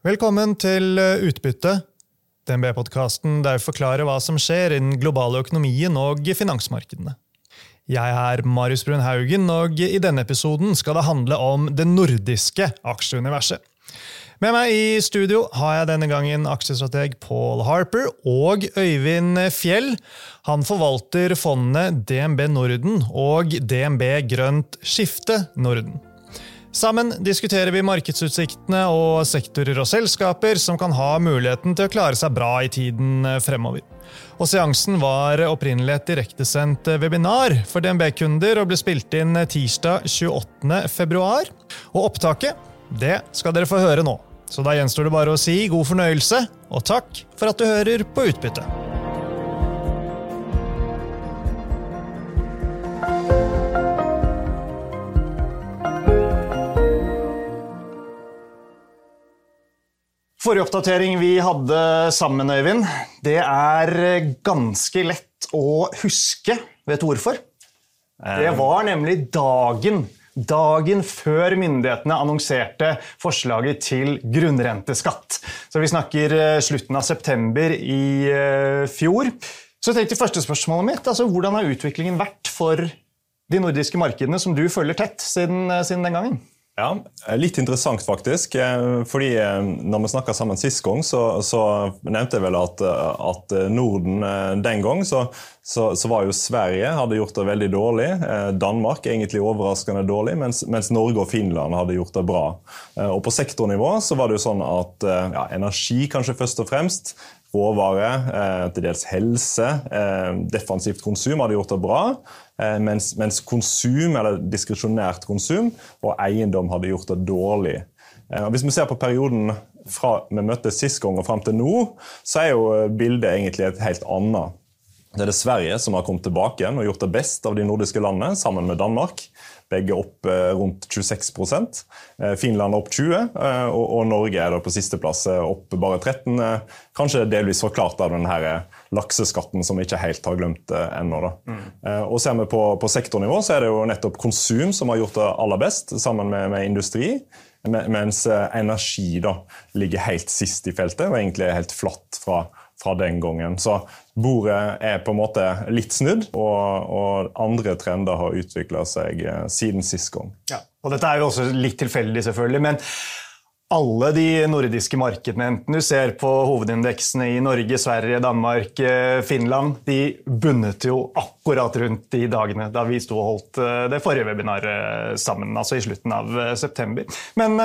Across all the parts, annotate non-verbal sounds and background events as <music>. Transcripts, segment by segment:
Velkommen til eh, Utbytte, DNB-podkasten der vi forklarer hva som skjer i den globale økonomien og finansmarkedene. Jeg er Marius Brun Haugen, og i denne episoden skal det handle om det nordiske aksjeuniverset. Med meg i studio har jeg denne gangen aksjestrateg Paul Harper og Øyvind Fjell. Han forvalter fondene DNB Norden og DNB Grønt Skifte Norden. Sammen diskuterer vi markedsutsiktene og sektorer og selskaper som kan ha muligheten til å klare seg bra i tiden fremover. Og Seansen var opprinnelig et direktesendt webinar for DNB-kunder og ble spilt inn tirsdag 28.2. Og opptaket det skal dere få høre nå. Så da gjenstår det bare å si god fornøyelse, og takk for at du hører på Utbytte. Forrige oppdatering vi hadde sammen, Øyvind, det er ganske lett å huske. Vet du hvorfor? Det var nemlig dagen dagen før myndighetene annonserte forslaget til grunnrenteskatt. Så vi snakker slutten av september i fjor. Så tenkte første spørsmålet mitt, altså Hvordan har utviklingen vært for de nordiske markedene som du følger tett siden, siden den gangen? Ja, Litt interessant, faktisk. fordi når vi snakka sammen sist gang, så, så, nevnte jeg vel at, at Norden den gang så, så, så, var jo Sverige hadde gjort det veldig dårlig. Danmark egentlig overraskende dårlig, mens, mens, Norge og Finland hadde gjort det bra. Og På sektornivå så var det jo sånn at ja, energi kanskje først og fremst, råvare, til dels helse, defensivt konsum hadde gjort det bra. Mens, mens, konsum, eller diskresjonært konsum og eiendom hadde gjort det dårlig. Hvis vi ser på perioden fra vi møttes sist gang og fram til nå, så er jo bildet egentlig et helt annet. Det er det Sverige som har kommet tilbake igjen og gjort det best av de nordiske landene, sammen med Danmark. Begge opp rundt 26% Finland opp 20 og Norge er da på sisteplass, opp bare 13 Kanskje delvis forklart av denne lakseskatten som vi ikke helt har glemt ennå. Mm. Og Ser vi på, på, sektornivå, så er det jo nettopp konsum som har gjort det aller best, sammen med, med industri. Mens energi da ligger helt sist i feltet og egentlig er helt flatt fra fra den gangen. Så bordet er på en måte litt snudd, og, og andre trender har utvikla seg eh, siden sist gang. Ja, og Dette er jo også litt tilfeldig, selvfølgelig. men alle de nordiske markedene, enten du ser på hovedindeksene i Norge, Sverige, Danmark, eh, Finland, de bundet jo akkurat rundt de dagene da vi sto og holdt eh, det forrige webinaret sammen, altså i slutten av september. Men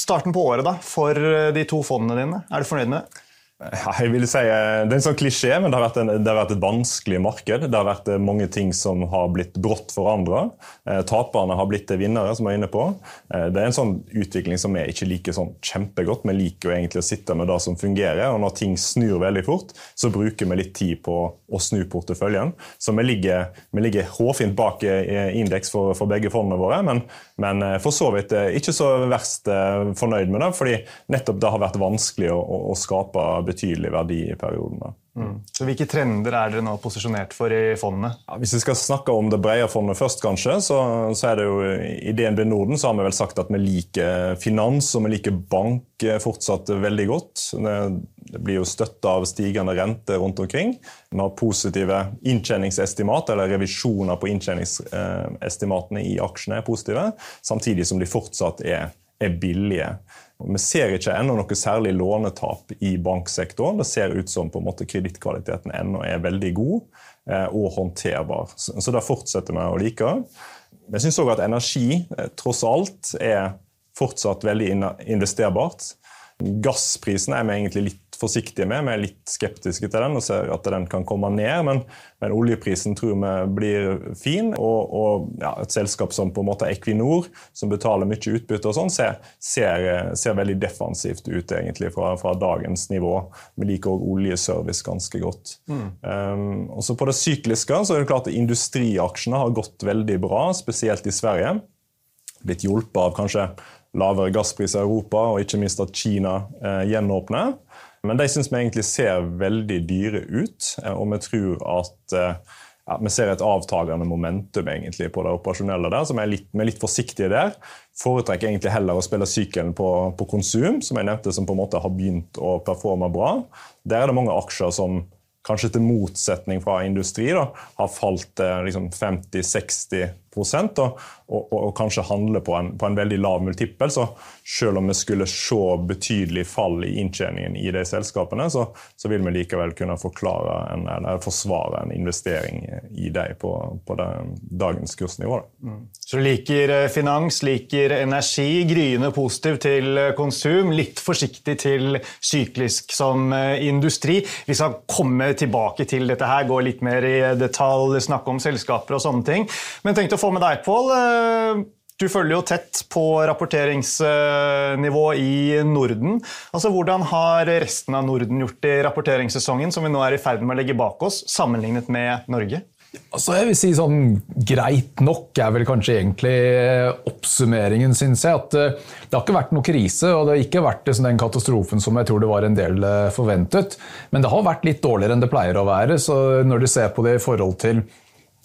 starten på året da, for de to fondene dine, er du fornøyd med det? Jeg vil si, eh, Det er en sånn klisjé, men det har, en, det har, vært et vanskelig marked. Det har vært eh, mange ting som har blitt brått forandra. Eh, taperne har blitt vinnere, som jeg er inne på. Det er en sånn utvikling som vi ikke liker sånn kjempegodt. Vi liker jo egentlig å sitte med det som fungerer, og når ting snur veldig fort, så bruker vi litt tid på å snu porteføljen. Så vi ligger, vi ligger hårfint bak indeks for, for, begge fondene våre, men, men, for så vidt ikke så verst fornøyd med det, fordi nettopp det har vært vanskelig å, å, å skape betydelig verdi i perioden. Mm. Så Hvilke trender er dere nå posisjonert for i fondene? Ja, hvis vi skal snakke om det brede fondet først, kanskje, så, så, er det jo i DNB Norden så har vi vel sagt at vi liker finans og vi liker bank fortsatt veldig godt. Det, det blir jo støtta av stigende rente rundt omkring. Vi har positive inntjeningsestimat, eller revisjoner på inntjeningsestimatene i aksjene er positive, samtidig som de fortsatt er, er billige. Vi ser ikke ennå noe særlig lånetap i banksektoren. Det ser ut som på en måte kredittkvaliteten ennå er veldig god eh, og håndterbar. Så det fortsetter vi å like. Jeg syns òg at energi eh, tross alt er fortsatt veldig investerbart. Gassprisen er vi egentlig litt forsiktige med. Vi er litt skeptiske til den og ser at den kan komme ned. Men, men oljeprisen tror vi blir fin. Og, og ja, et selskap som på en måte Equinor, som betaler mye utbytte, og sånn, ser, ser, ser, veldig defensivt ut egentlig fra, fra dagens nivå. Vi liker òg oljeservice ganske godt. Mm. Um, også på det sykliske så er det klart at industriaksjene har gått veldig bra, spesielt i Sverige. Blitt hjulpet av kanskje lavere gasspris i Europa, og ikke minst at Kina eh, gjenåpner. Men de syns vi egentlig ser veldig dyre ut, eh, og vi tror at eh, ja, vi ser et avtagende momentum egentlig på det operasjonelle der, som er litt, vi er litt forsiktige der. Foretrekker egentlig heller å spille sykelen på, på, konsum, som jeg nevnte, som på en måte har begynt å performe bra. Der er det mange aksjer som kanskje til motsetning fra industri da, har falt eh, liksom 50-60 og, og, og, kanskje handle på en, på en, veldig lav multippel. Så selv om vi skulle se betydelig fall i inntjeningen i de selskapene, så, så vil vi likevel kunne forklare en, eller forsvare en investering i dem på, på den, dagens kursnivå. Mm. Så liker eh, finans, liker energi, gryende positiv til eh, konsum, litt forsiktig til syklisk som eh, industri. Vi skal komme tilbake til dette her, gå litt mer i detalj, snakke om selskaper og sånne ting. Men tenkte å få med deg, Pål. Eh, du følger jo tett på rapporteringsnivå i Norden. Altså, Hvordan har resten av Norden gjort i rapporteringssesongen, som vi nå er i ferd med å legge bak oss, sammenlignet med Norge? Altså jeg vil si sånn Greit nok er vel kanskje egentlig oppsummeringen, syns jeg. At eh, det har ikke vært noe krise, og det har ikke vært den katastrofen som jeg tror det var en del eh, forventet. Men det har vært litt dårligere enn det pleier å være. Så når du ser på det i forhold til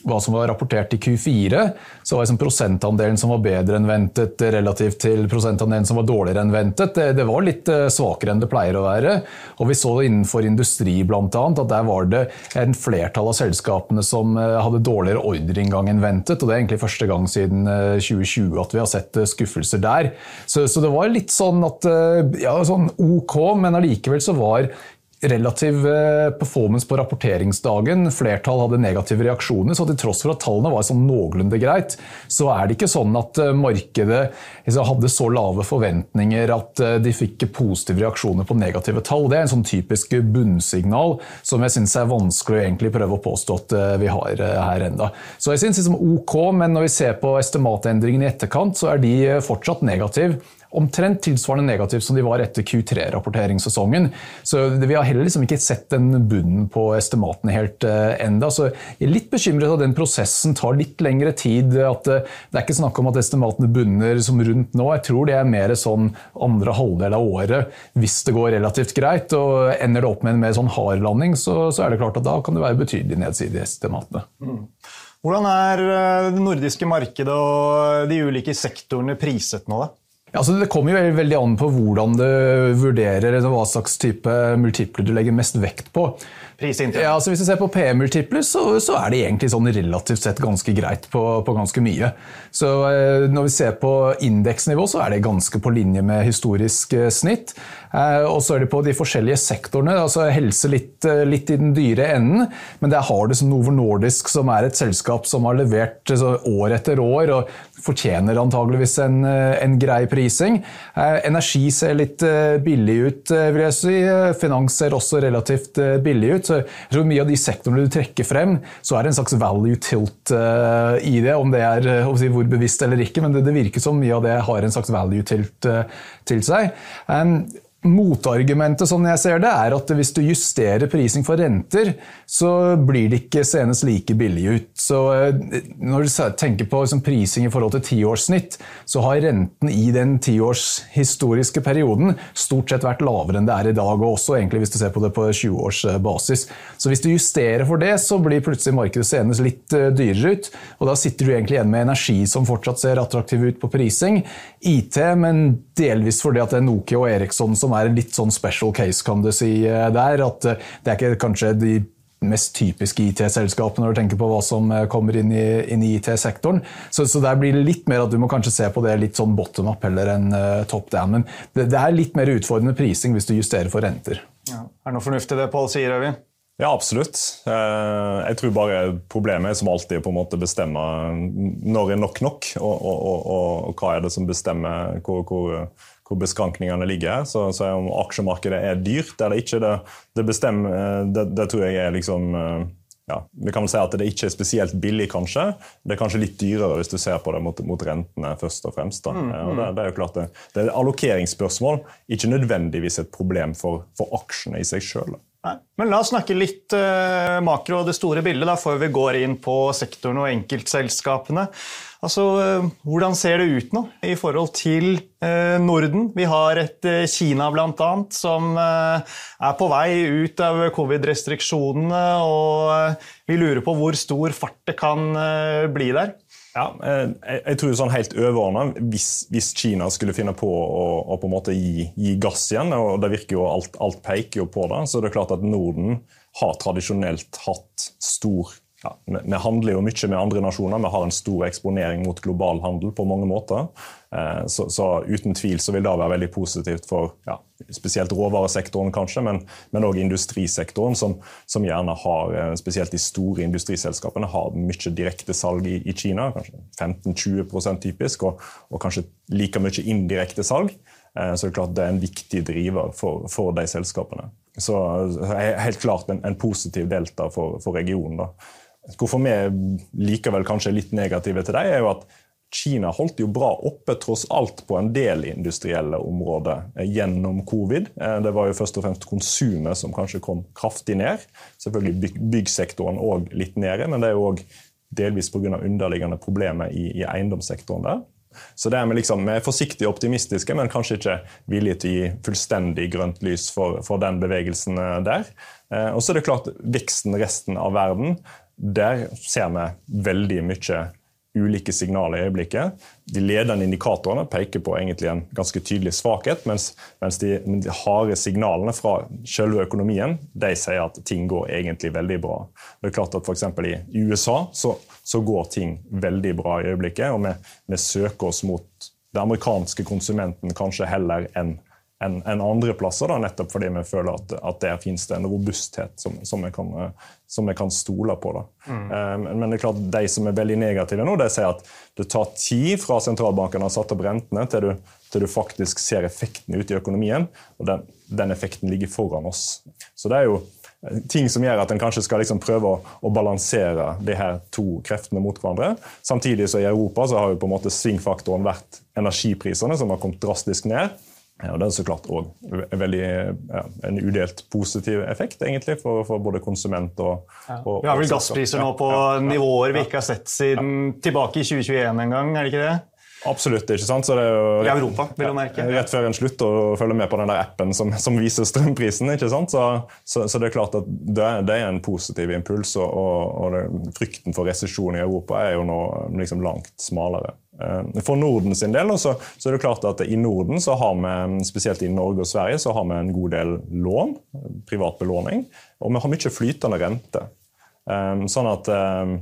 hva som var rapportert i Q4, så var liksom prosentandelen som var bedre enn ventet, relativt til prosentandelen som var dårligere enn ventet. Det, det var litt eh, svakere enn det pleier å være. Og vi så innenfor industri bl.a. at der var det en flertall av selskapene som eh, hadde dårligere ordreinngang enn ventet. og Det er egentlig første gang siden 2020 eh, at vi har sett skuffelser der. Så, så det var litt sånn at ja, sånn ok, men allikevel så var relativ eh, performance på rapporteringsdagen. Flertall hadde negative reaksjoner, så til tross for at tallene var sånn noenlunde greit, så er det ikke sånn at eh, markedet liksom, hadde så lave forventninger at eh, de fikk positive reaksjoner på negative tall. Det er en sånn typisk bunnsignal som jeg syns er vanskelig å egentlig prøve å påstå at vi har her enda. Så jeg syns liksom OK, men når vi ser på estimatendringene i etterkant, så er de fortsatt negative omtrent tilsvarende negativt som de var etter Q3-rapporteringssesongen. Så Vi har heller liksom ikke sett den bunnen på estimatene helt uh, enda. Så jeg er litt bekymret at den prosessen tar litt lengre tid. at uh, Det er ikke snakk om at estimatene bunner som rundt nå. Jeg tror det er mer sånn andre halvdel av året, hvis det går relativt greit. og Ender det opp med en mer sånn hard landing, så, så er det klart at da kan det være betydelig nedside i estimatene. Mm. Hvordan er eh, det nordiske markedet og de ulike sektorene priset nå? da? Altså, det kommer jo veldig an på hvordan du vurderer hva slags type multipler du legger mest vekt på. Ja, altså Hvis du ser på PM-multipler, så, så, er det egentlig sånn relativt sett ganske greit på, på ganske mye. Så eh, Når vi ser på indeksnivå, så er det ganske på linje med historisk eh, snitt. Eh, og så er det på de forskjellige sektorene. altså Helse litt, eh, litt i den dyre enden, men der har du Novo Nordisk, som er et selskap som har levert år etter år og fortjener antageligvis en, eh, en grei prising. Eh, energi ser litt billig ut, vil jeg si. Finans ser også relativt billig ut. Jeg tror mye av de sektorene du trekker frem, så er det en slags value tilt uh, i det. Om det er uh, si, hvor bevisst eller ikke, men det, det, virker som mye av det har en slags value tilt uh, til seg. Um, Motargumentet som jeg ser det, er at hvis du justerer prising for renter, så blir det ikke senest like billig ut. Så eh, Når du tenker på liksom prising i forhold til tiårssnitt, så har renten i den tiårshistoriske perioden stort sett vært lavere enn det er i dag, og også egentlig hvis du ser på det på 20-årsbasis. Så hvis du justerer for det, så blir plutselig markedet senest litt eh, dyrere ut. Og da sitter du egentlig igjen med energi som fortsatt ser attraktiv ut på prising. IT, men delvis fordi at det er Nokia og Eriksson som som er en litt sånn special case, kan du si eh, der. At eh, det er ikke kanskje de mest typiske IT-selskapene når du tenker på hva som eh, kommer inn i, i IT-sektoren. Så, så, der blir det litt mer at du må kanskje se på det litt sånn bottom up heller enn uh, top down. Men det, det, er litt mer utfordrende prising hvis du justerer for renter. Ja. Er det noe fornuftig det Pål sier, Øyvind? Ja, absolutt. Jeg tror bare problemet er som alltid på en måte bestemme når er nok nok, og, og, og, og hva er det som bestemmer hvor, hvor hvor beskrankningene ligger. Så, så om aksjemarkedet er dyrt eller ikke, det, det bestemmer eh, det, det, tror jeg er liksom eh, ja, Vi kan vel si at det ikke er spesielt billig, kanskje. Det er kanskje litt dyrere hvis du ser på det mot, mot rentene først og fremst. Mm, mm. Det, det, er jo klart det, det er allokeringsspørsmål, ikke nødvendigvis et problem for, for aksjene i seg sjøl. Nei. Men la oss snakke litt uh, makro og det store bildet da, før vi går inn på sektoren og enkeltselskapene. Altså, uh, Hvordan ser det ut nå i forhold til uh, Norden? Vi har et Kina annet, som er på vei ut av covid-restriksjonene. og Vi lurer på hvor stor fart det kan bli der. Ja, jeg, jeg, tror sånn helt overordna, hvis, hvis, Kina skulle finne på å, å på en måte gi, gi, gass igjen, og det virker jo alt, alt peker jo på det, så det er klart at Norden har tradisjonelt hatt stor ja, Vi handler jo mye med andre nasjoner, vi har en stor eksponering mot global handel på mange måter. Eh, så, så uten tvil så vil det være veldig positivt for ja, spesielt råvaresektoren, kanskje, men òg industrisektoren, som, som, gjerne har, eh, spesielt de store industriselskapene, har mye direkte salg i, i Kina. Kanskje 15-20 typisk, og, og, kanskje like mye indirekte salg. Eh, så det er klart det er en viktig driver for, for de selskapene. Så helt klart en, en positiv delta for, for regionen. da. Hvorfor vi likevel kanskje er litt negative til dem, er jo at Kina holdt jo bra oppe tross alt på en del industrielle områder eh, gjennom covid. Eh, det var jo først og fremst konsumet som kanskje kom kraftig ned. Selvfølgelig byg byggsektoren òg litt nede, men det er jo òg delvis pga. underliggende problemer i, i, eiendomssektoren der. Så det er vi, liksom, vi er forsiktig optimistiske, men kanskje ikke villige til å gi fullstendig grønt lys for, for den bevegelsen eh, der. Og så er det klart veksten resten av verden der ser vi veldig mye ulike signaler i øyeblikket. De ledende indikatorene peker på en ganske tydelig svakhet, mens, mens de, de, harde signalene fra selve økonomien de sier at ting går egentlig veldig bra. Det er klart at F.eks. i USA så, så, går ting veldig bra i øyeblikket, og vi, vi søker oss mot den amerikanske konsumenten kanskje heller enn enn en andre plasser, da, nettopp fordi vi føler at, at der finnes det en robusthet som, som, vi, kan, som vi kan stole på. Mm. Um, men det er klart de som er veldig negative nå, de sier at det tar tid fra sentralbanken har satt opp rentene, til du, til du faktisk ser effekten ute i økonomien. og den, den, effekten ligger foran oss. Så det er jo ting som gjør at en kanskje skal liksom prøve å, å, balansere de her to kreftene mot hverandre. Samtidig så i Europa så har jo på en måte svingfaktoren vært energiprisene, som har kommet drastisk ned. Ja, og Det er så klart òg ja, en udelt positiv effekt egentlig for, for både konsument og, ja. og Vi har vel gasspriser nå på nivåer vi ikke har sett siden tilbake i 2021 en gang, er det ikke det? Absolutt. ikke sant? Så det er jo I Europa, vil du merke. Rett før en slutter å følge med på den der appen som, som viser strømprisen. ikke sant? Så, så, så, det er klart at det, det er en positiv impuls, og, og det, frykten for resesjon i Europa er jo nå liksom langt smalere. Eh, for Norden sin del så, så, er det klart at i Norden, så har vi, spesielt i Norge og Sverige, så har vi en god del lån, privat belåning, og vi har mye flytende rente. Eh, sånn at eh,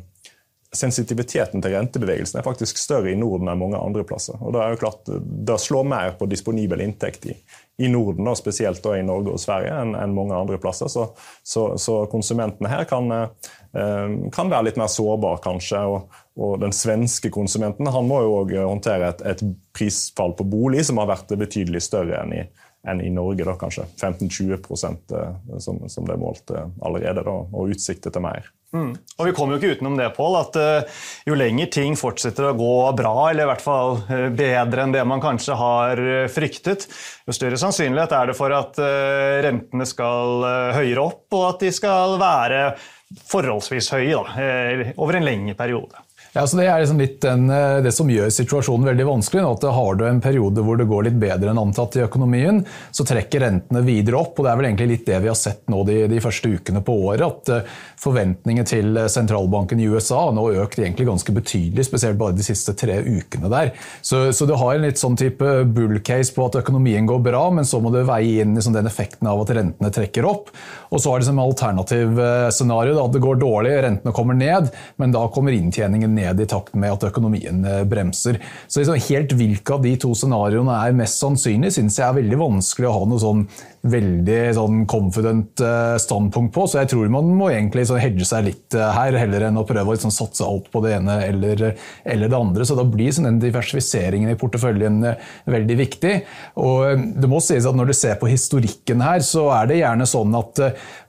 sensitiviteten til rentebevegelsen er faktisk større i Norden enn mange andre plasser. Og Det er jo klart, det slår mer på disponibel inntekt i, i Norden, og spesielt i Norge og Sverige, enn, enn mange andre plasser. Så, så, så konsumentene her kan, kan, være litt mer sårbare, kanskje. og og den svenske konsumenten han må jo også håndtere et, et, prisfall på bolig som har vært betydelig større enn i, enn i Norge, da, kanskje 15-20 eh, som, som det er målt eh, allerede, da, og utsikter til mer. Mm. Og Vi kommer jo ikke utenom det, Pål, at jo lenger ting fortsetter å gå bra, eller i hvert fall bedre enn det man kanskje har fryktet, jo større sannsynlighet er det for at rentene skal høyere opp, og at de skal være forholdsvis høye da, over en lengre periode. Ja, så Det er liksom litt den, eh, det som gjør situasjonen veldig vanskelig. at Har du en periode hvor det går litt bedre enn antatt i økonomien, så trekker rentene videre opp. og Det er vel egentlig litt det vi har sett nå de, de første ukene på året. At eh, forventningene til sentralbanken i USA har nå økt egentlig ganske betydelig, spesielt bare de siste tre ukene der. Så, så du har en litt sånn type bull case på at økonomien går bra, men så må du veie inn liksom den effekten av at rentene trekker opp. Og så har du liksom alternativ scenario, scenario at det går dårlig, rentene kommer ned, men da kommer inntjeningen ned ned i takt med at økonomien eh, bremser. Så liksom helt hvilke av de to scenarioene er mest sannsynlig, syns jeg er veldig vanskelig å ha noe sånn veldig sånn confident eh, standpunkt på. Så jeg tror man må egentlig sånn hedge seg litt eh, her, heller enn å prøve å liksom satse alt på det ene eller, eller, det andre. Så da blir sånn den diversifiseringen i porteføljen veldig viktig. Og det må sies at når du ser på historikken her, så er det gjerne sånn at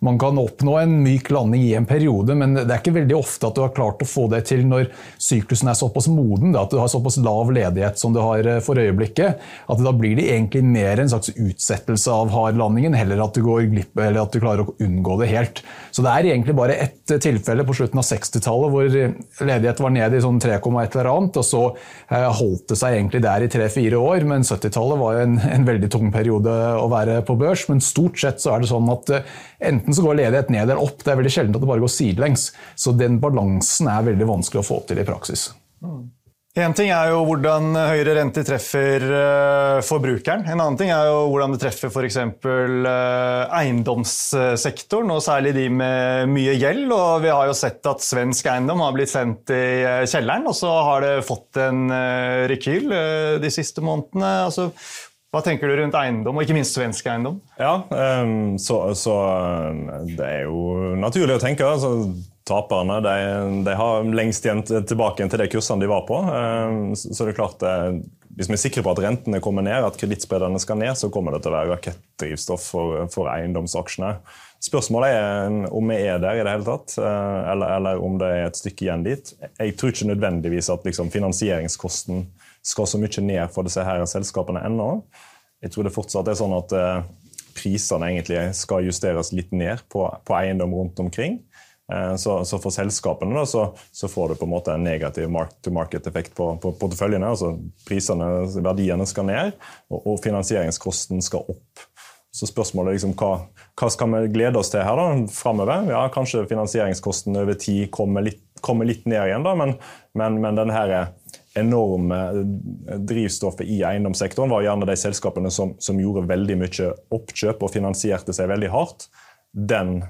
man kan oppnå en myk landing i en periode, men det er ikke veldig ofte at du har klart å få det til når syklusen er såpass moden, at du har såpass lav ledighet som du har eh, for øyeblikket, at da blir det egentlig mer en slags utsettelse av hardlandingen, heller at du går glipp eller at du klarer å unngå det helt. Så det er egentlig bare ett tilfelle på slutten av 60-tallet hvor ledighet var nede i sånn 3, et eller annet, og så holdt det seg egentlig der i tre-fire år. Men 70-tallet var en, en, veldig tung periode å være på børs. Men stort sett så er det sånn at enten så går ledighet ned eller opp. Det er veldig sjelden at det bare går sidelengs. Så den balansen er veldig vanskelig å få til i praksis. En ting er jo hvordan høyere rente treffer uh, forbrukeren. En annen ting er jo hvordan det treffer f.eks. Uh, eiendomssektoren, og særlig de med mye gjeld. Og vi har jo sett at svensk eiendom har blitt sendt i uh, kjelleren, og så har det fått en rekyl de siste månedene. Altså, hva tenker du rundt eiendom, og ikke minst svensk eiendom? Ja, um, så, så, det er jo naturlig å tenke. altså Taperne de, de har lengst igjen tilbake til de kursene de var på. Um, så det er klart, eh, Hvis vi er sikre på at rentene kommer ned, at kredittsprederne skal ned, så kommer det til å være rakettdrivstoff for, for eiendomsaksjene. Spørsmålet er om vi er der i det hele tatt, eh, eller, eller om det er et stykke igjen dit. Jeg tror ikke nødvendigvis at liksom, finansieringskosten skal så mye ned for disse her selskapene ennå. Jeg tror det fortsatt er sånn at eh, prisene egentlig skal justeres litt ned på, på eiendom rundt omkring. Eh, så, så, for selskapene da, så, så, får du på en måte en negativ mark-to-market-effekt på, på porteføljene. altså priserne, Verdiene skal ned, og, og finansieringskosten skal opp. Så spørsmålet er liksom, hva, hva, skal vi glede oss til her da, framover? Ja, kanskje finansieringskosten over tid kommer litt, kommer litt ned igjen, da, men, men, men denne her enorme drivstoffet i eiendomssektoren var gjerne de selskapene som, som, gjorde veldig mye oppkjøp og finansierte seg veldig hardt. Den,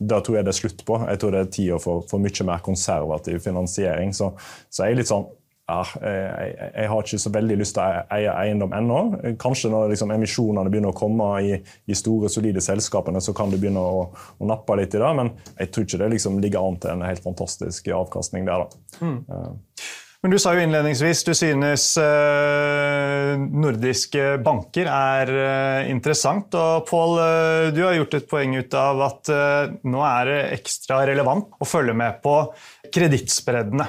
da tror jeg det er slutt på. Jeg tror det er tida for, for mye mer konservativ finansiering. Så, så jeg er litt sånn ja, jeg, jeg, har ikke så veldig lyst til å eie eiendom ennå. Kanskje når liksom, emisjonene begynner å komme i, i store, solide selskapene, så kan du begynne å, å, nappe litt i det. Men jeg tror ikke det liksom ligger an til en helt fantastisk avkastning der. da. Mm. Men du sa jo innledningsvis du synes eh, nordiske banker er eh, interessant. Og Pål, eh, du har gjort et poeng ut av at nå er det ekstra relevant å følge med på kredittspreddene.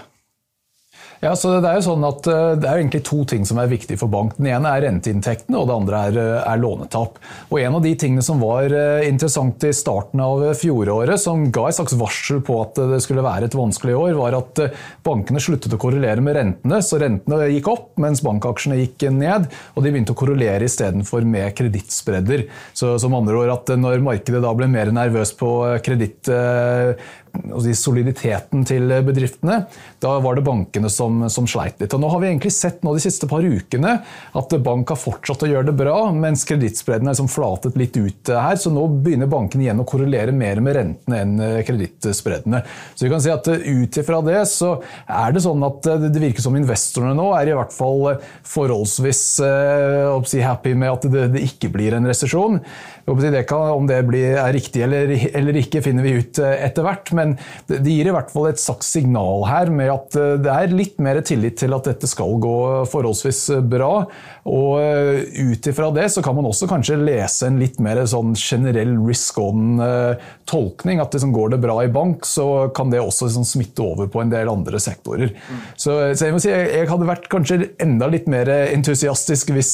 Ja, så Det er jo sånn at eh, det er egentlig to ting som er viktig for bank. Den ene er renteinntektene, og det andre er, eh, er lånetap. Og En av de tingene som var eh, interessant i starten av fjoråret, som ga et slags varsel på at det skulle være et vanskelig år, var at bankene sluttet å korrelere med rentene. Så rentene gikk opp, mens bankaksjene gikk ned. Og de begynte å korrelere istedenfor med kredittspredder. Så som andre ord at når markedet da ble mer nervøs på kreditt soliditeten til bedriftene, da var det bankene som, som, sleit litt. Og nå har vi egentlig sett nå de siste par ukene at bank har fortsatt å gjøre det bra, mens kredittspreddene er liksom flatet litt ut her. Så nå begynner bankene igjen å korrelere mer med rentene enn eh. Så vi kan si at eh, ut ifra det så er det sånn at eh, det virker som investorene nå er i hvert fall forholdsvis si, happy med at det, det ikke blir en resesjon. Om det er riktig eller, eller, ikke, finner vi ut eh, etter hvert. Men det, gir i hvert fall et slags signal her med at eh, det er litt mer tillit til at dette skal gå forholdsvis bra. Og eh, ut ifra det så kan man også kanskje lese en litt mer sånn generell risk on-tolkning. At liksom går det bra i bank, så kan det også liksom smitte over på en del andre sektorer. Mm. Så, så, jeg må si jeg hadde vært kanskje enda litt mer entusiastisk hvis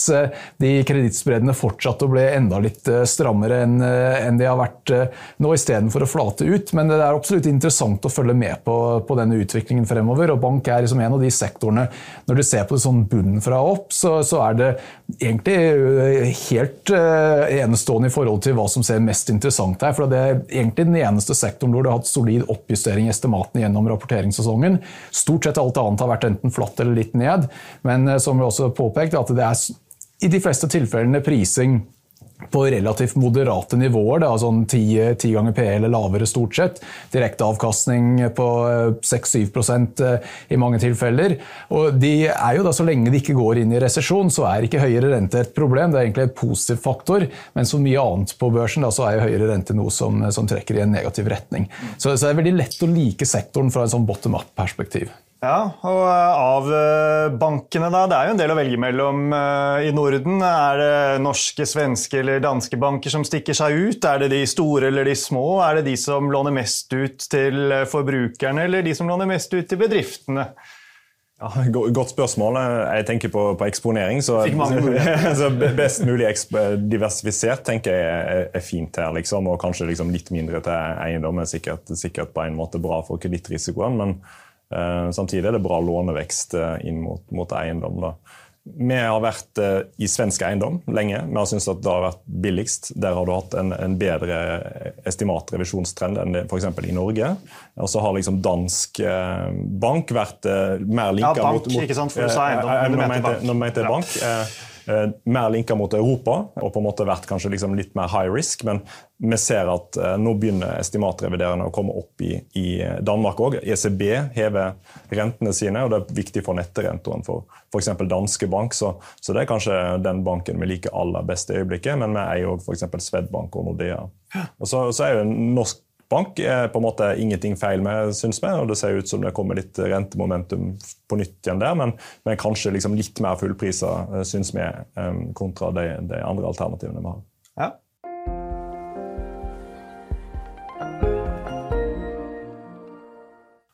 de kredittspredene fortsatte å bli enda litt strammere enn eh, en de har vært eh, nå, istedenfor å flate ut. Men det er absolutt interessant å følge med på, på denne utviklingen fremover. og Bank er liksom en av de sektorene Når du ser på det sånn bunnen fra opp, så, så er det egentlig eh, helt enestående i forhold til hva som ser mest interessant her. For det er egentlig den eneste sektoren hvor du har hatt solid oppjustering i estimatene gjennom rapporteringssesongen. Stort sett alt annet har vært enten flatt eller litt ned. Men som vi også påpekt, at det er i de fleste tilfellene prising på relativt moderate nivåer, da, sånn 10, 10 ganger PE eller lavere stort sett. Direkteavkastning på 6-7 eh, eh, i mange tilfeller. Og de er jo da, Så lenge de ikke går inn i resesjon, så er ikke høyere rente et problem. Det er egentlig en positiv faktor, men som mye annet på børsen da, så er høyere rente noe som, som, trekker i en negativ retning. Så, så det er veldig lett å like sektoren fra en sånn bottom up-perspektiv. Ja, og eh, av eh, bankene, da. Det er jo en del å velge mellom eh, i Norden. Er det norske, svenske eller danske banker som stikker seg ut? Er det de store eller de små? Er det de som låner mest ut til forbrukerne, eller de som låner mest ut til bedriftene? Ja, Godt spørsmål. Jeg tenker på, på eksponering. Så, <laughs> så, best mulig diversifisert tenker jeg er, fint her. Liksom, og kanskje liksom litt mindre til eiendom er sikkert, sikkert på en måte bra for kredittrisikoen. men samtidig er det bra lånevekst eh, inn mot, mot eiendom. Da. Vi har vært eh, i svensk eiendom lenge. Vi har syntes at det har vært billigst. Der har du hatt en, en bedre estimatrevisjonstrend enn f.eks. i Norge. Og så har liksom dansk bank vært mer linka ja, bank, mot, mot ikke sant, for du sa eiendom, men du mente bank. bank. Eh, mer linka mot Europa og på en måte vært kanskje liksom litt mer high risk. Men vi ser at eh, nå begynner estimatreviderende å komme opp i, i Danmark òg. ECB hever rentene sine, og det er viktig for netterentene for f.eks. danske bank. Så, så, det er kanskje den banken vi liker aller best i øyeblikket, men vi eier òg f.eks. Svedbank og Nordea. Og så, så er jo norsk bank er på en måte ingenting feil med, syns vi. og Det ser ut som det kommer litt rentemomentum på nytt igjen der, men, men kanskje liksom litt mer fullpriser, eh, syns vi, um, kontra de, de, andre alternativene vi har. Ja.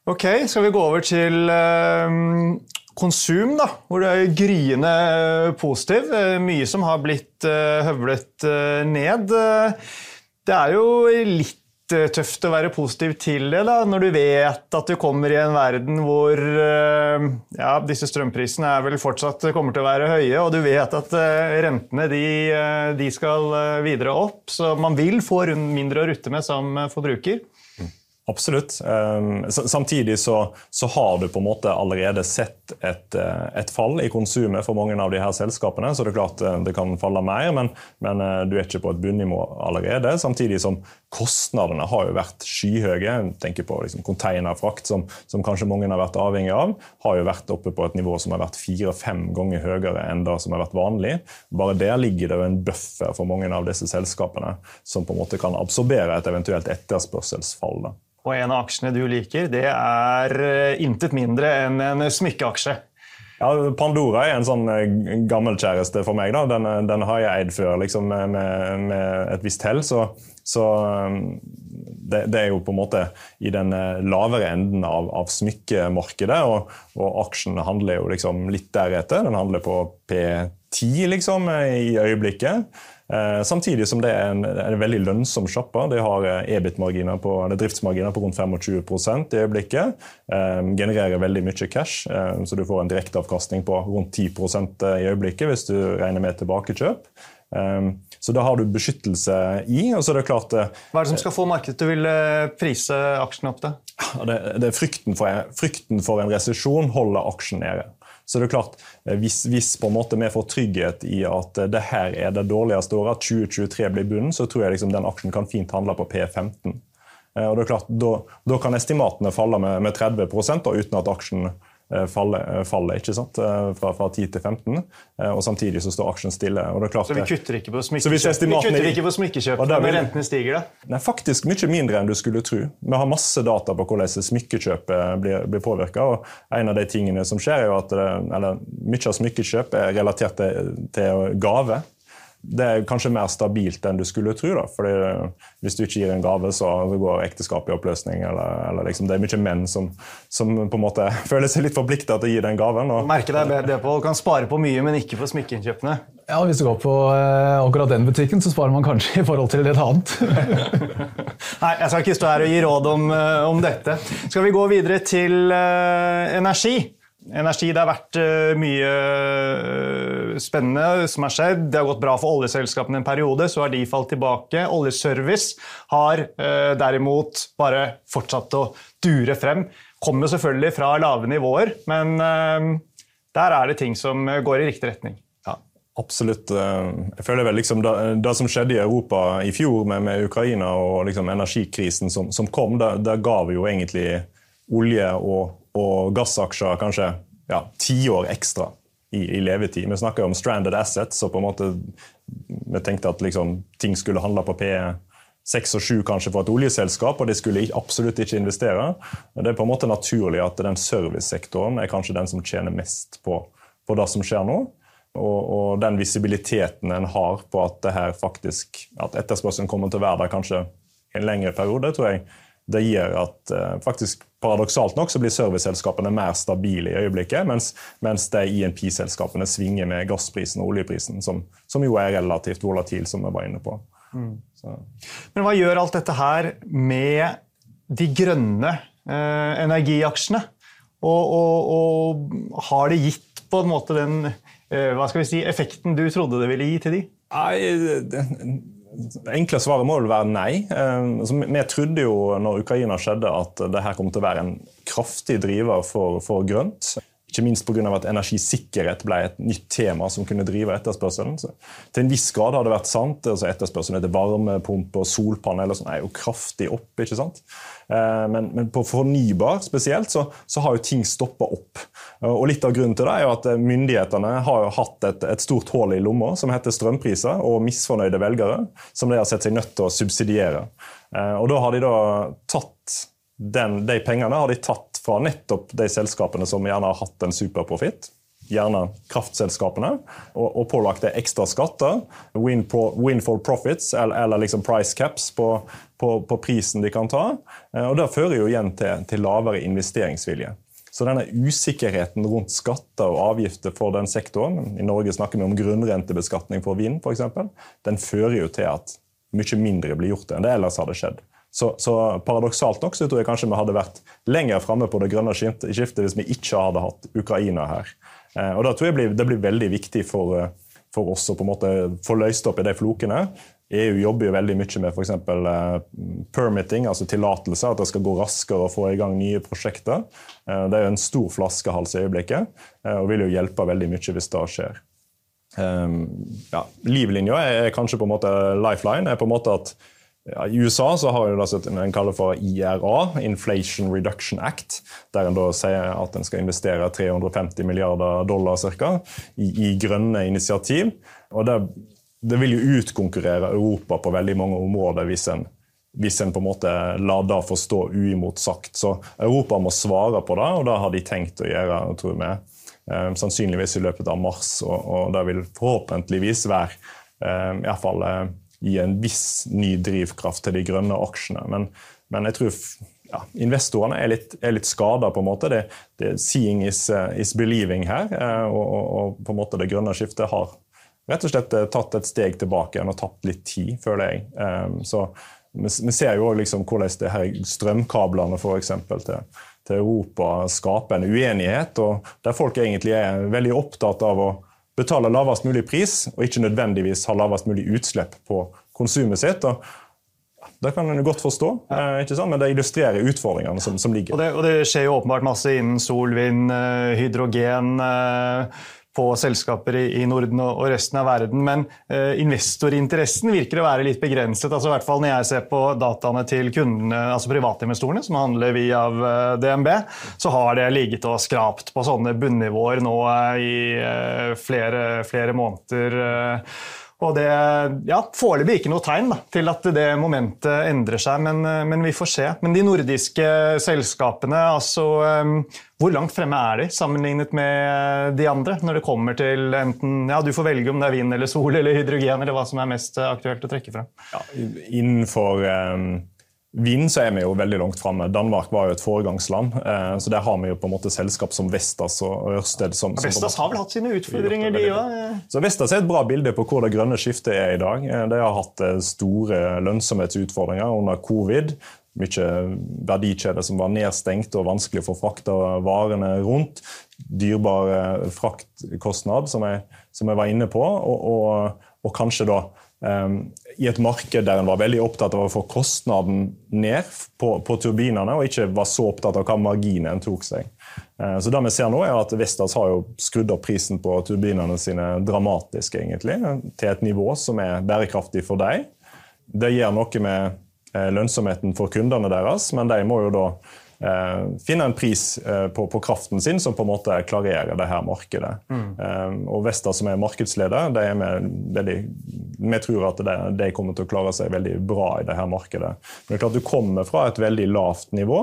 Ok, skal vi gå over til um, konsum, da, hvor det er gryende positiv. Mye som har blitt høvlet ned. Det er jo litt Eh, tøft å være positiv til det, da, når du vet at du kommer i en verden hvor eh, ja, disse strømprisene er vel fortsatt kommer til å være høye, og du vet at eh, rentene de, de skal videre opp. Så man vil få mindre å rutte med som forbruker. Absolutt. Ehm, samtidig så, så, har du på en måte allerede sett et, eh, et, fall i konsumet for mange av de her selskapene. Så det er klart eh, det kan falle mer, men, men eh, du er ikke på et bunnivå allerede. Samtidig som kostnadene har jo vært skyhøye. Tenker på liksom containerfrakt, som, som, kanskje mange har vært avhengig av. Har jo vært oppe på et nivå som har vært fire-fem ganger høyere enn det som har vært vanlig. Bare der ligger det jo en buffer for mange av disse selskapene som på en måte kan absorbere et eventuelt etterspørselsfall. Da. Og en av aksjene du liker, det er eh, intet mindre enn en smykkeaksje. Ja, Pandora er en sånn eh, gammelkjæreste for meg. da. Den, eh, den, har jeg eid før liksom, med, med et visst hell. Så, så det, det, er jo på en måte i den lavere enden av, av smykkemarkedet. Og, og, aksjen handler jo liksom litt deretter. Den handler på P10 liksom, i øyeblikket. Eh, samtidig som det er en, en veldig lønnsom sjappe. De har eh, EBIT-marginer på, driftsmarginer på rundt 25% i øyeblikket. Eh, genererer veldig mye cash, så du får en direkteavkastning på rundt 10% i øyeblikket hvis du regner med tilbakekjøp. Så da har du beskyttelse i. og så er det klart... Hva er det som skal få markedet til å ville prise aksjene opp? til? Det, det er frykten for, frykten for en resesjon holder aksjen nede. Så det er klart, eh, hvis, hvis, på en måte vi får trygghet i at eh, det her er det dårligste året, at 2023 blir bunnen, så tror jeg liksom den aksjen kan fint handle på P15. Eh, og det er klart, Da, da kan estimatene falle med, med 30 da, uten at aksjen faller, eh, faller ikke sant? Eh, fra, fra 10 til 15, og samtidig så står aksjen stille. Klart, så vi kutter ikke på smykkekjøp når rentene stiger? da? Nei, Faktisk mye mindre enn du skulle tro. Vi har masse data på hvordan smykkekjøpet blir, blir påvirka. En av de tingene som skjer er jo at eller, Mye av smykkekjøp er relatert til, til gave det er kanskje mer stabilt enn du skulle tro. Da. Fordi Hvis du ikke gir en gave, så går ekteskapet i oppløsning. Eller, eller liksom, det er mye menn som, som, på en måte <laughs> føler seg litt forplikta til å gi den gaven. Og, Merke deg det, Pål. Kan spare på mye, men ikke på smykkeinnkjøpene. Ja, Hvis du går på uh, akkurat den butikken, så sparer man kanskje <laughs> i forhold til et annet. <laughs> Nei, jeg skal ikke stå her og gi råd om, uh, om dette. Skal vi gå videre til uh, energi? Energi, Det har vært uh, mye uh, spennende som har skjedd. Det har gått bra for oljeselskapene en periode, så har de falt tilbake. Oljeservice har uh, derimot bare fortsatt å dure frem. Kommer selvfølgelig fra lave nivåer, men der er det ting som går i riktig retning. Absolutt. Jeg føler vel liksom det, det, som skjedde i Europa i fjor med, med Ukraina og liksom energikrisen som, som kom, det, det ga jo egentlig olje og og gassaksjer kanskje ja, tiår ekstra i, i, levetid. Vi snakker om stranded assets, så på en måte vi tenkte at liksom, ting skulle handle på P6 og 7 kanskje for et oljeselskap, og de skulle absolutt ikke investere. Det er på en måte naturlig at den servicesektoren er kanskje den som tjener mest på, på det som skjer nå. Og, og, den visibiliteten en har på at det her faktisk, at etterspørselen kommer til å være der kanskje en lengre periode, tror jeg det gjør at uh, faktisk paradoksalt nok så blir serviceselskapene mer stabile i øyeblikket, mens, mens de INP-selskapene svinger med gassprisen og oljeprisen, som, som, jo er relativt volatil, som vi var inne på. Mm. Men hva gjør alt dette her med de grønne eh, energiaksjene? Og, og, og, har det gitt på en måte den eh, hva skal vi si, effekten du trodde det ville gi til de? Nei, enkle svaret må vel være nei. Eh, altså, vi trodde jo når Ukraina skjedde at det her kom til å være en kraftig driver for, for grønt. Ikke minst pga. at energisikkerhet ble et nytt tema som kunne drive etterspørselen. Så til en viss grad har det vært sant. altså Etterspørselen etter varmepumper solpaneler sånn, er jo kraftig opp. ikke sant? Eh, men, men på fornybar spesielt så, så har jo ting stoppa opp. Og Litt av grunnen til det er jo at myndighetene har jo hatt et, et stort hull i lomma som heter strømpriser, og misfornøyde velgere, som de har sett seg nødt til å subsidiere. Eh, og da har de da tatt den, de pengene har de tatt fra nettopp de selskapene som gjerne har hatt en superprofitt, gjerne kraftselskapene, og, og pålagt ekstra skatter, win pro, windfall profits eller, eller liksom price caps på, på, på, prisen de kan ta. Eh, og Det fører jo igjen til, til lavere investeringsvilje. Så denne usikkerheten rundt skatter og avgifter for den sektoren, i Norge snakker vi om grunnrentebeskatning for vind f.eks., den fører jo til at mye mindre blir gjort enn det ellers hadde skjedd. Så, så, paradoksalt nok så tror jeg kanskje vi hadde vært lenger framme på det grønne skiftet hvis vi ikke hadde hatt Ukraina her. Eh, og da tror jeg blir, Det blir veldig viktig for, eh, for, oss å på en måte få løst opp i de flokene. EU jobber jo veldig mye med f.eks. Eh, permitting, altså tillatelse. At det skal gå raskere å få i gang nye prosjekter. Det er jo en stor flaskehals i øyeblikket, og vil jo hjelpe veldig mye hvis det skjer. Ja, livlinja er kanskje på en måte lifeline. er på en måte at ja, I USA så har en en kaller for IRA, Inflation Reduction Act, der en da sier at en skal investere 350 milliarder dollar cirka, i, i grønne initiativ. Og det, det, vil jo utkonkurrere Europa på veldig mange områder hvis en, hvis en på en måte lar det få stå uimotsagt. Så Europa må svare på det, og det har de tenkt å gjøre, tror vi. Eh, sannsynligvis i løpet av mars, og, og det vil forhåpentligvis være eh, i hvert fall eh, gi en viss ny drivkraft til de grønne aksjene. Men, men jeg tror ja, investorene er litt, er litt skada. på en måte. Det, det, seeing is, uh, is believing her. Uh, og, og, og, på en måte det grønne skiftet har rett og slett uh, tatt et steg tilbake igjen og tapt litt tid, føler jeg. Um, så vi, ser jo liksom hvordan det her strømkablene for eksempel, til, til Europa skaper en uenighet, og der folk egentlig er veldig opptatt av å betale lavest mulig pris, og ikke nødvendigvis ha lavest mulig utslipp på konsumet sitt. Og det kan en godt forstå, ja. Eh, men det illustrerer utfordringene som, som ligger. Og det, og det, skjer jo åpenbart masse innen sol, vind, eh, hydrogen. På selskaper i, Norden og, resten av verden. Men eh, investorinteressen virker å være litt begrenset. altså i hvert fall Når jeg ser på dataene til kundene, altså privatinvestorene, som handler via eh, DNB, så har det ligget og skrapt på sånne bunnivåer nå eh, i flere, flere, måneder. Eh, og det ja, Foreløpig ikke noe tegn da, til at det momentet endrer seg, men, eh, men, vi får se. Men de nordiske selskapene, altså hvor langt fremme er de sammenlignet med de andre? Når det kommer til enten ja, Du får velge om det er vind eller sol eller hydrogen, eller hva som er mest aktuelt å trekke frem. Ja, innenfor um Vind så er vi jo veldig langt framme. Danmark var jo et foregangsland. Eh, så Der har vi jo på en måte selskap som Vestas og Ørsted. Som, som Vestas har vel hatt sine utfordringer, de òg? Så Vestas er et bra bilde på hvor det grønne skiftet er i dag. Eh, de har hatt eh, store lønnsomhetsutfordringer under covid. Mye verdikjeder som var nedstengt og vanskelig å få frakta varene rundt. Dyrbar fraktkostnad, som jeg, som jeg var inne på. og, og, og kanskje da um, i et marked der en var veldig opptatt av å få kostnaden ned på, på turbinene, og ikke var så opptatt av hva marginen en tok seg. Uh, så det vi ser nå er at Vestas har jo skrudd opp prisen på turbinene sine dramatisk, egentlig, til et nivå som er bærekraftig for dem. Det gjør noe med uh, lønnsomheten for kundene deres, men de må jo da finne en pris på, på, kraften sin som på en måte klarerer det her markedet. Mm. og Vesta, som er markedsleder, det er med, veldig, vi tror at de, kommer til å klare seg veldig bra i det her markedet. Men det er klart Du kommer fra et veldig lavt nivå,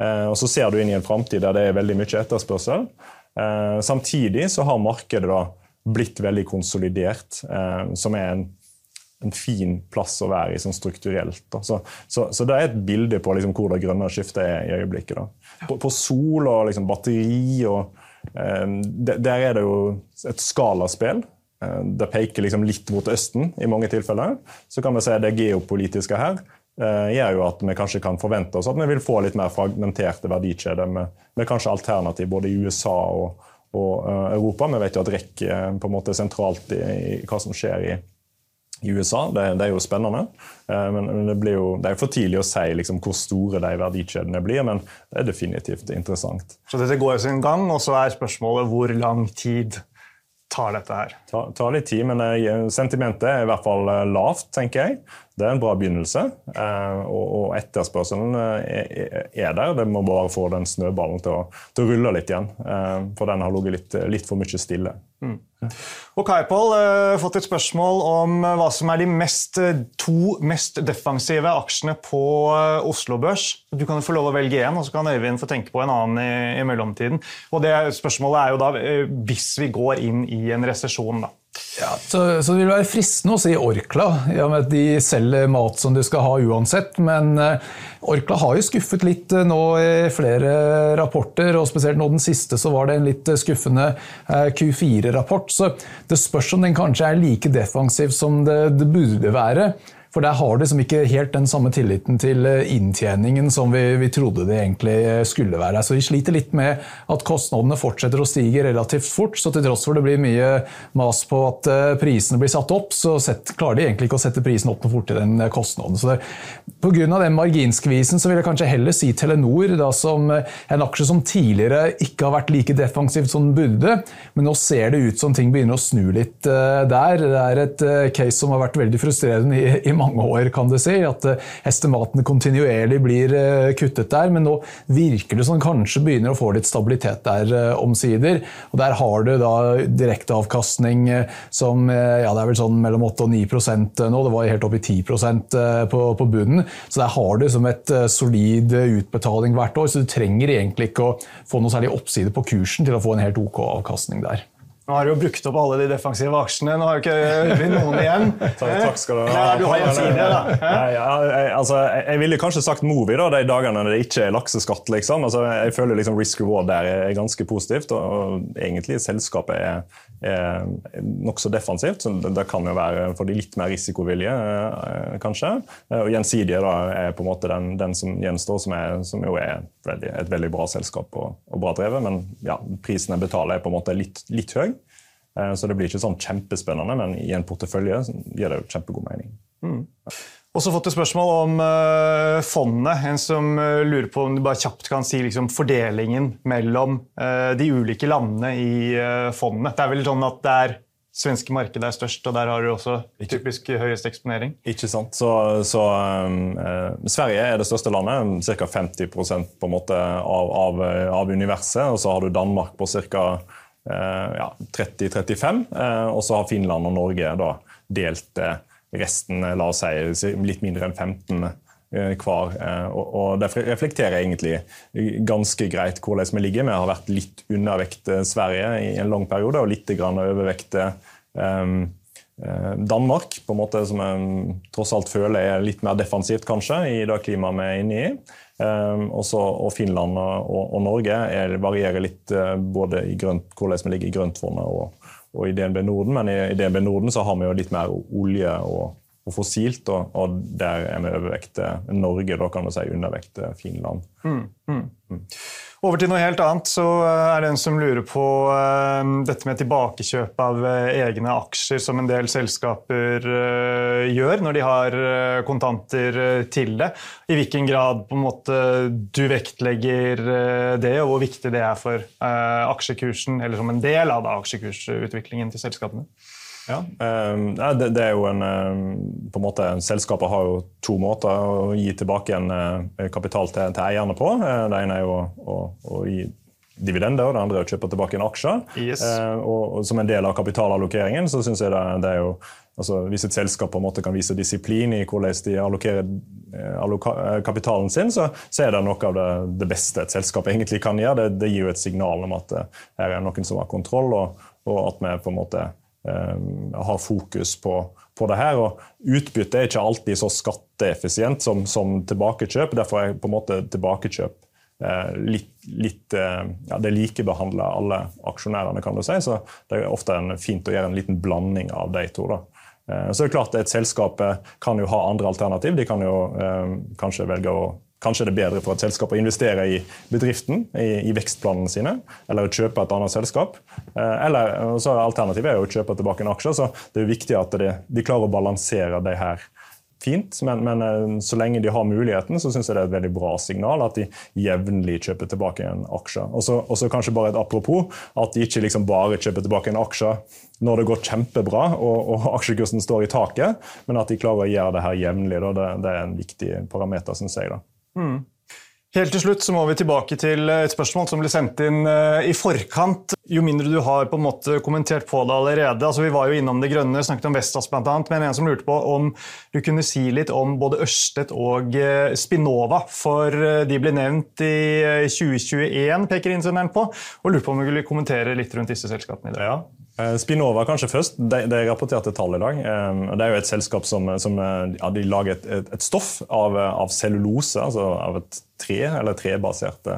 og så ser du inn i en framtid der det er veldig mye etterspørsel. samtidig så har markedet da blitt veldig konsolidert, som er en en fin plass å være i sånn strukturelt. Så, så, så, det er et bilde på liksom hvor det grønne skiftet er i øyeblikket. På, på, sol og liksom batteri og eh, Der er det jo et skalaspill. Eh, det peker liksom litt mot Østen i mange tilfeller. Så kan vi si det geopolitiske her eh, gjør jo at vi kanskje kan forvente oss at vi vil få litt mer fragmenterte verdikjeder med, med kanskje alternativ både i USA og, og uh, Europa. Vi vet jo at REC på en måte er sentralt i, i hva som skjer i i USA. Det, det, er jo spennende. Eh, men, men det, jo, det, er for tidlig å si liksom, hvor store de verdikjedene blir, men det er definitivt interessant. Så dette går sin gang, og så er spørsmålet hvor lang tid tar dette her? Ta, tar litt tid, men eh, sentimentet er i hvert fall eh, lavt, tenker jeg. Det er en bra begynnelse. Og etterspørselen er der. Det må bare få den snøballen til å, til å rulle litt igjen. For den har ligget litt, litt for mye stille. Mm. Og Kaipol har uh, fått et spørsmål om uh, hva som er de mest, uh, to mest defensive aksjene på Oslo Børs. Du kan få lov å velge én, og så kan Øyvind få tenke på en annen i, i mellomtiden. Og det Spørsmålet er jo da hvis vi går inn i en resesjon. da. Ja, så, så, det vil være fristende å si Orkla, i og med at de selger mat som du skal ha uansett. Men uh, Orkla har jo skuffet litt uh, nå i flere rapporter, og spesielt nå den siste så var det en litt uh, skuffende Q4-rapport. Så det spørs om den kanskje er like defensiv som det, det burde være. For der har de liksom ikke helt den samme tilliten til eh, inntjeningen som vi, vi, trodde det egentlig eh, skulle være. Så de sliter litt med at kostnadene fortsetter å stige relativt fort. Så til tross for det blir mye mas på at eh, prisene blir satt opp, så set, klarer de egentlig ikke å sette prisen opp noe fortere enn kostnaden. Så Pga. den marginskvisen så vil jeg kanskje heller si Telenor da, som en aksje som tidligere ikke har vært like defensivt som den burde, men nå ser det ut som ting begynner å snu litt der. Det er et case som har vært veldig frustrerende i, i mange år, kan du si. At eh, estimatene kontinuerlig blir eh, kuttet der. Men nå virker det som kanskje begynner å få litt stabilitet der eh, omsider. Og der har du da direkteavkastning som ja, det er vel sånn mellom 8 og 9% nå. Det var helt opp i 10% på, på bunnen. Så der har du som et solid utbetaling hvert år. Så du trenger egentlig ikke å få noe særlig oppside på kursen til å få en helt OK avkastning der. Nå har du jo brukt opp alle de defensive aksjene. Nå har jo ikke noen igjen. Takk skal du ha. Ja, du har gjensidige, da. Nei, ja, jeg, altså, jeg, ville kanskje sagt Movi da, de dagene det ikke er lakseskatt. liksom. Altså, jeg føler liksom risk reward der er ganske positivt. Og, og egentlig selskapet er, er nokså defensivt. så Det kan jo være for de litt mer risikovillige, eh, kanskje. Og Gjensidige da, er på en måte den, den som gjenstår, som, er, som jo er veldig, et veldig bra selskap og, og bra drevet. Men ja, prisen jeg betaler, er på en måte litt, litt høy. Eh, så det blir ikke sånn kjempespennende, men i en portefølje gir det jo kjempegod mening. Mm. Også fått et spørsmål om uh, fondet. En som uh, lurer på om du bare kjapt kan si liksom, fordelingen mellom uh, de ulike landene i fondet. Det er vel sånn at det er svenske markedet er størst, og der har du også typisk høyest eksponering. Ikke sant. Så, så um, Sverige er det største landet, ca. 50% på en måte av, av, av universet. Og så har du Danmark på ca. Eh, ja, 30-35. Eh, og så har Finland og Norge da delt eh, resten, la oss si litt mindre enn 15 hver. Og det reflekterer egentlig ganske greit hvordan vi ligger. Vi har vært litt undervekt Sverige i en lang periode, og litt overvekt Danmark, på en måte som jeg tross alt føler er litt mer defensivt kanskje i det klimaet vi er inne i. Um, også, og Finland og, og Norge er, varierer litt uh, både i grønt, hvordan vi ligger i grøntfondet og, og, i DNB Norden. Men i, i, DNB Norden så har vi jo litt mer olje og, og fossilt, og, og, der er vi overvekt Norge, da kan vi si undervekt Finland. Mm, mm. Mm. Over til noe helt annet, så eh, er det en som lurer på uh, dette med tilbakekjøp av uh, egne aksjer, som en del selskaper uh, gjør når de har kontanter til det. I hvilken grad på en måte du vektlegger det, og hvor viktig det er for aksjekursen, eller som en del av da, aksjekursutviklingen til selskapene? Ja, det, det, er jo en, på en måte, Selskapet har jo to måter å gi tilbake en kapital til, til eierne på. Det ene er jo å, å gi dividender, og det andre er å kjøpe tilbake en aksje. Yes. Og, og, Som en del av kapitalallokeringen så syns jeg det, det, er jo altså Hvis et selskap på en måte kan vise disiplin i hvordan de allokerer kapitalen sin, så, så, er det noe av det, det, beste et selskap egentlig kan gjøre. Det, det gir jo et signal om at her er noen som har kontroll, og, og at vi på en måte har fokus på, på, det her. og Utbytte er ikke alltid så skatteeffisient som, som tilbakekjøp. Derfor er på en måte tilbakekjøp eh, litt, litt eh, ja, Det likebehandler alle aksjonærene, kan du si. Så det er ofte en, fint å gjøre en liten blanding av de to. da. Eh, så det er klart Et selskap kan jo ha andre alternativ. De kan jo eh, kanskje velge å Kanskje det er bedre for et selskap å investere i bedriften, i, i vekstplanene sine, eller å kjøpe et annet selskap. Eh, eller så Alternativet er å kjøpe tilbake en aksje. så Det er viktig at de, de klarer å balansere det her fint, men, men, eh, så lenge de har muligheten, så syns jeg det er et veldig bra signal at de jevnlig kjøper tilbake en aksje. Og så kanskje bare et apropos, at de ikke liksom bare kjøper tilbake en aksje når det går kjempebra og, og <laughs> aksjekursen står i taket, men at de klarer å gjøre det her jevnlig. Det, det, er en viktig parameter, syns jeg. da. Mm. Helt til slutt så må vi tilbake til et spørsmål som ble sendt inn uh, i forkant. Jo mindre du har på en måte kommentert på det allerede. altså Vi var jo innom det grønne, snakket om Vestas bl.a. Men en som lurte på om du kunne si litt om både Ørstedt og uh, Spinova. For de ble nevnt i 2021, peker innsenderen på. Og lurte på om vi ville kommentere litt rundt disse selskapene i dag. Ja. Eh, Spinova kanskje først. De, de rapporterte tall i dag. Eh, det er jo et selskap som, som eh, ja, lager et, et, et stoff av, av, cellulose, altså av et tre, eller trebasert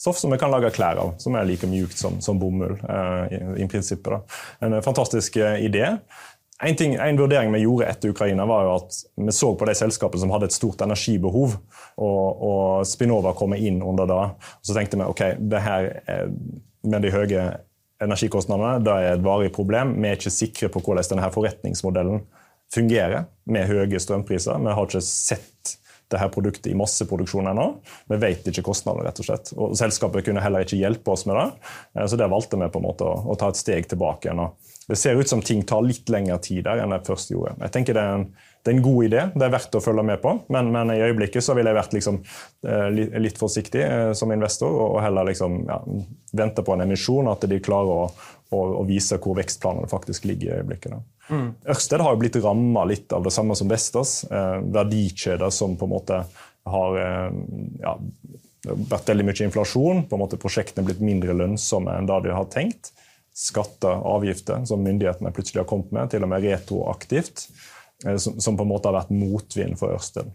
stoff som vi kan lage klær av. Som er like mjukt som, som bomull. i, i prinsippet. Da. En fantastisk idé. En, ting, en, vurdering vi gjorde etter Ukraina, var jo at vi så på de selskapene som hadde et stort energibehov. Og, og Spinova kommer inn under det. Så tenkte vi ok, det her med de høye energikostnadene. Det er et varig problem. Vi er ikke sikre på hvordan denne forretningsmodellen fungerer med høye strømpriser. Vi har ikke sett dette produktet i masseproduksjon ennå. Vi vet ikke kostnadene, rett og slett. Og Selskapet kunne heller ikke hjelpe oss med det, eh, så det valgte vi på en måte å, å ta et steg tilbake. Nå. Det ser ut som ting tar litt lengre tid der enn det først gjorde. Jeg tenker det er en det er en god idé, det er verdt å følge med på. Men, men i øyeblikket så ville jeg vært liksom, eh, litt forsiktig eh, som investor og heller liksom, ja, vente på en emisjon, at de klarer å, å, å vise hvor vekstplanene faktisk ligger i øyeblikket. Mm. Ørsted har jo blitt ramma litt av det samme som Vestas. Eh, verdikjeder som på en måte har eh, ja, vært veldig mye inflasjon. på en måte Prosjektene er blitt mindre lønnsomme enn det de har tenkt. Skatter, avgifter som myndighetene plutselig har kommet med, til og med retroaktivt. Eh, som, på en måte har vært motvind for Ørsted.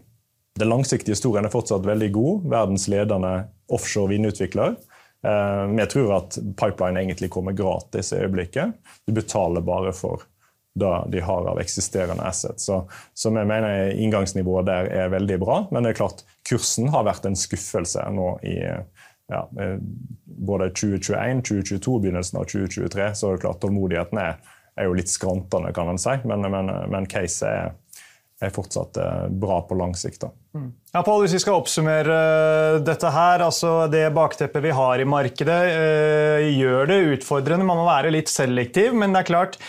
Den langsiktige historien er fortsatt veldig god. Verdens ledende offshore vindutvikler. Eh, jeg tror at pipeline egentlig kommer gratis i øyeblikket. Du betaler bare for det de har av eksisterende assets. Så, så vi mener inngangsnivået der er veldig bra. Men det er klart, kursen har vært en skuffelse nå i ja, eh, både 2021, 2022 begynnelsen av 2023. Så er det klart tålmodigheten er er jo litt skrantende, kan man si. Men, men, men case er, er, fortsatt eh, bra på lang sikt. Mm. Ja, Paul, hvis vi skal oppsummere eh, dette her, altså Det bakteppet vi har i markedet, øh, gjør det utfordrende. Man må være litt selektiv, men det er klart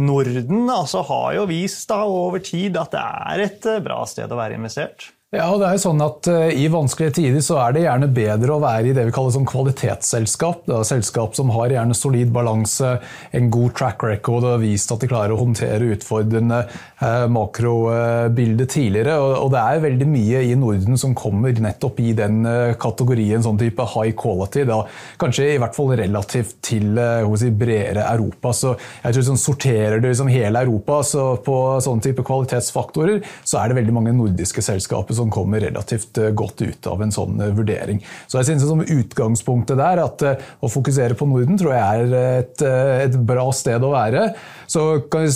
Norden altså, har jo vist da, over tid at det er et bra sted å være investert. Ja, og det er jo sånn at uh, I vanskelige tider så er det gjerne bedre å være i det vi kaller sånn kvalitetsselskap. Det er selskap som har gjerne solid balanse, en god track record og har vist at de klarer å håndtere utfordrende makrobilde makrobilder uh, tidligere. Og, det er veldig mye i Norden som kommer nettopp i den uh, kategorien sånn type high quality. Da. Kanskje i hvert fall relativt til si, bredere Europa. Så jeg tror sånn, Sorterer du liksom hele Europa så på sånne type kvalitetsfaktorer, så er det veldig mange nordiske selskaper som kommer relativt eh, godt ut av en sånn eh, vurdering. Så jeg synes som Utgangspunktet der at eh, å fokusere på Norden tror jeg er et, et bra sted å være. Så kan vi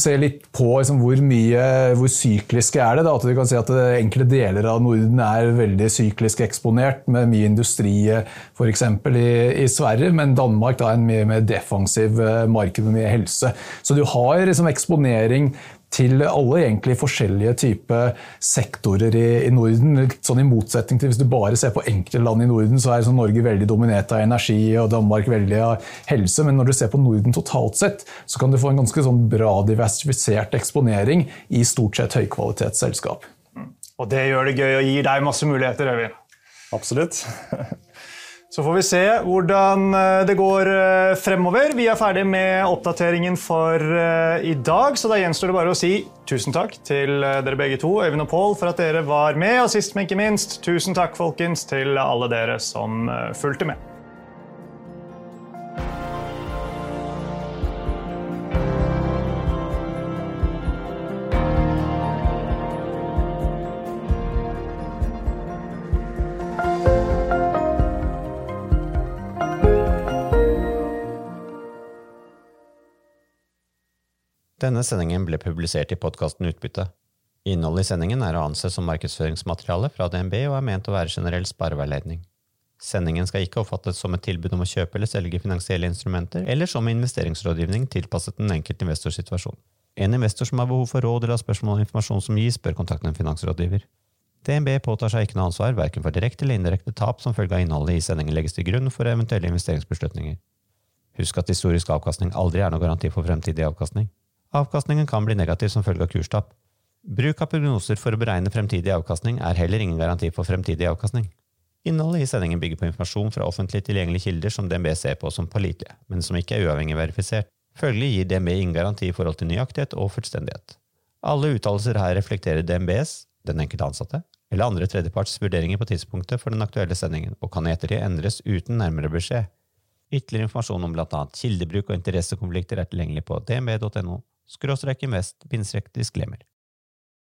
se litt på liksom, hvor mye, hvor sykliske er det. Da. At vi kan si at Enkelte deler av Norden er veldig syklisk eksponert, med mye industri f.eks. I, i Sverige, men Danmark da, er en mye mer defensiv marked med mye helse. Så du har liksom, eksponering til alle egentlig forskjellige typer sektorer i, i, Norden. Sånn I motsetning til hvis du bare ser på enkelte land i Norden, så er sånn Norge veldig dominert av energi og Danmark veldig av helse. Men når du ser på Norden totalt sett, så kan du få en ganske sånn bra diversifisert eksponering i stort sett høykvalitetsselskap. Og det gjør det gøy og gir deg masse muligheter, Øyvind. Absolutt. Så får vi se hvordan eh, det går eh, fremover. Vi er ferdig med oppdateringen for eh, i dag, så da gjenstår det bare å si tusen takk til dere begge to, Øyvind og Pål, for at dere var med. Og sist, men ikke minst, tusen takk folkens, til alle dere som fulgte med. Denne sendingen ble publisert i podkasten Utbytte. Innholdet i sendingen er å anse som markedsføringsmateriale fra DNB og er ment å være generell spareveiledning. Sendingen skal ikke oppfattes som et tilbud om å kjøpe eller selge finansielle instrumenter, eller som investeringsrådgivning tilpasset den enkelte investors situasjon. En investor som har behov for råd eller har spørsmål om informasjon som gis, bør kontakte en finansrådgiver. DNB påtar seg ikke noe ansvar verken for direkte eller indirekte tap som følge av innholdet i sendingen legges til grunn for eventuelle investeringsbeslutninger. Husk at historisk avkastning aldri er noe garanti for fremtidig avkastning. Avkastningen kan bli negativ som følge av kurstap. Bruk av prognoser for å beregne fremtidig avkastning er heller ingen garanti for fremtidig avkastning. Innholdet i sendingen bygger på informasjon fra offentlig tilgjengelige kilder som DNB ser på som pålitelige, men som ikke er uavhengig verifisert. Følgelig gir DNB ingen garanti i forhold til nøyaktighet og fullstendighet. Alle uttalelser her reflekterer DNBs, den enkelte ansatte, eller andre tredjeparts vurderinger på tidspunktet for den aktuelle sendingen, og kan i ettertid endres uten nærmere beskjed. Ytterligere informasjon om bl.a. kildebruk og interessekonflikter er tilgjengelig på dnb.no skråstrek invest, bindstrek disclaimer.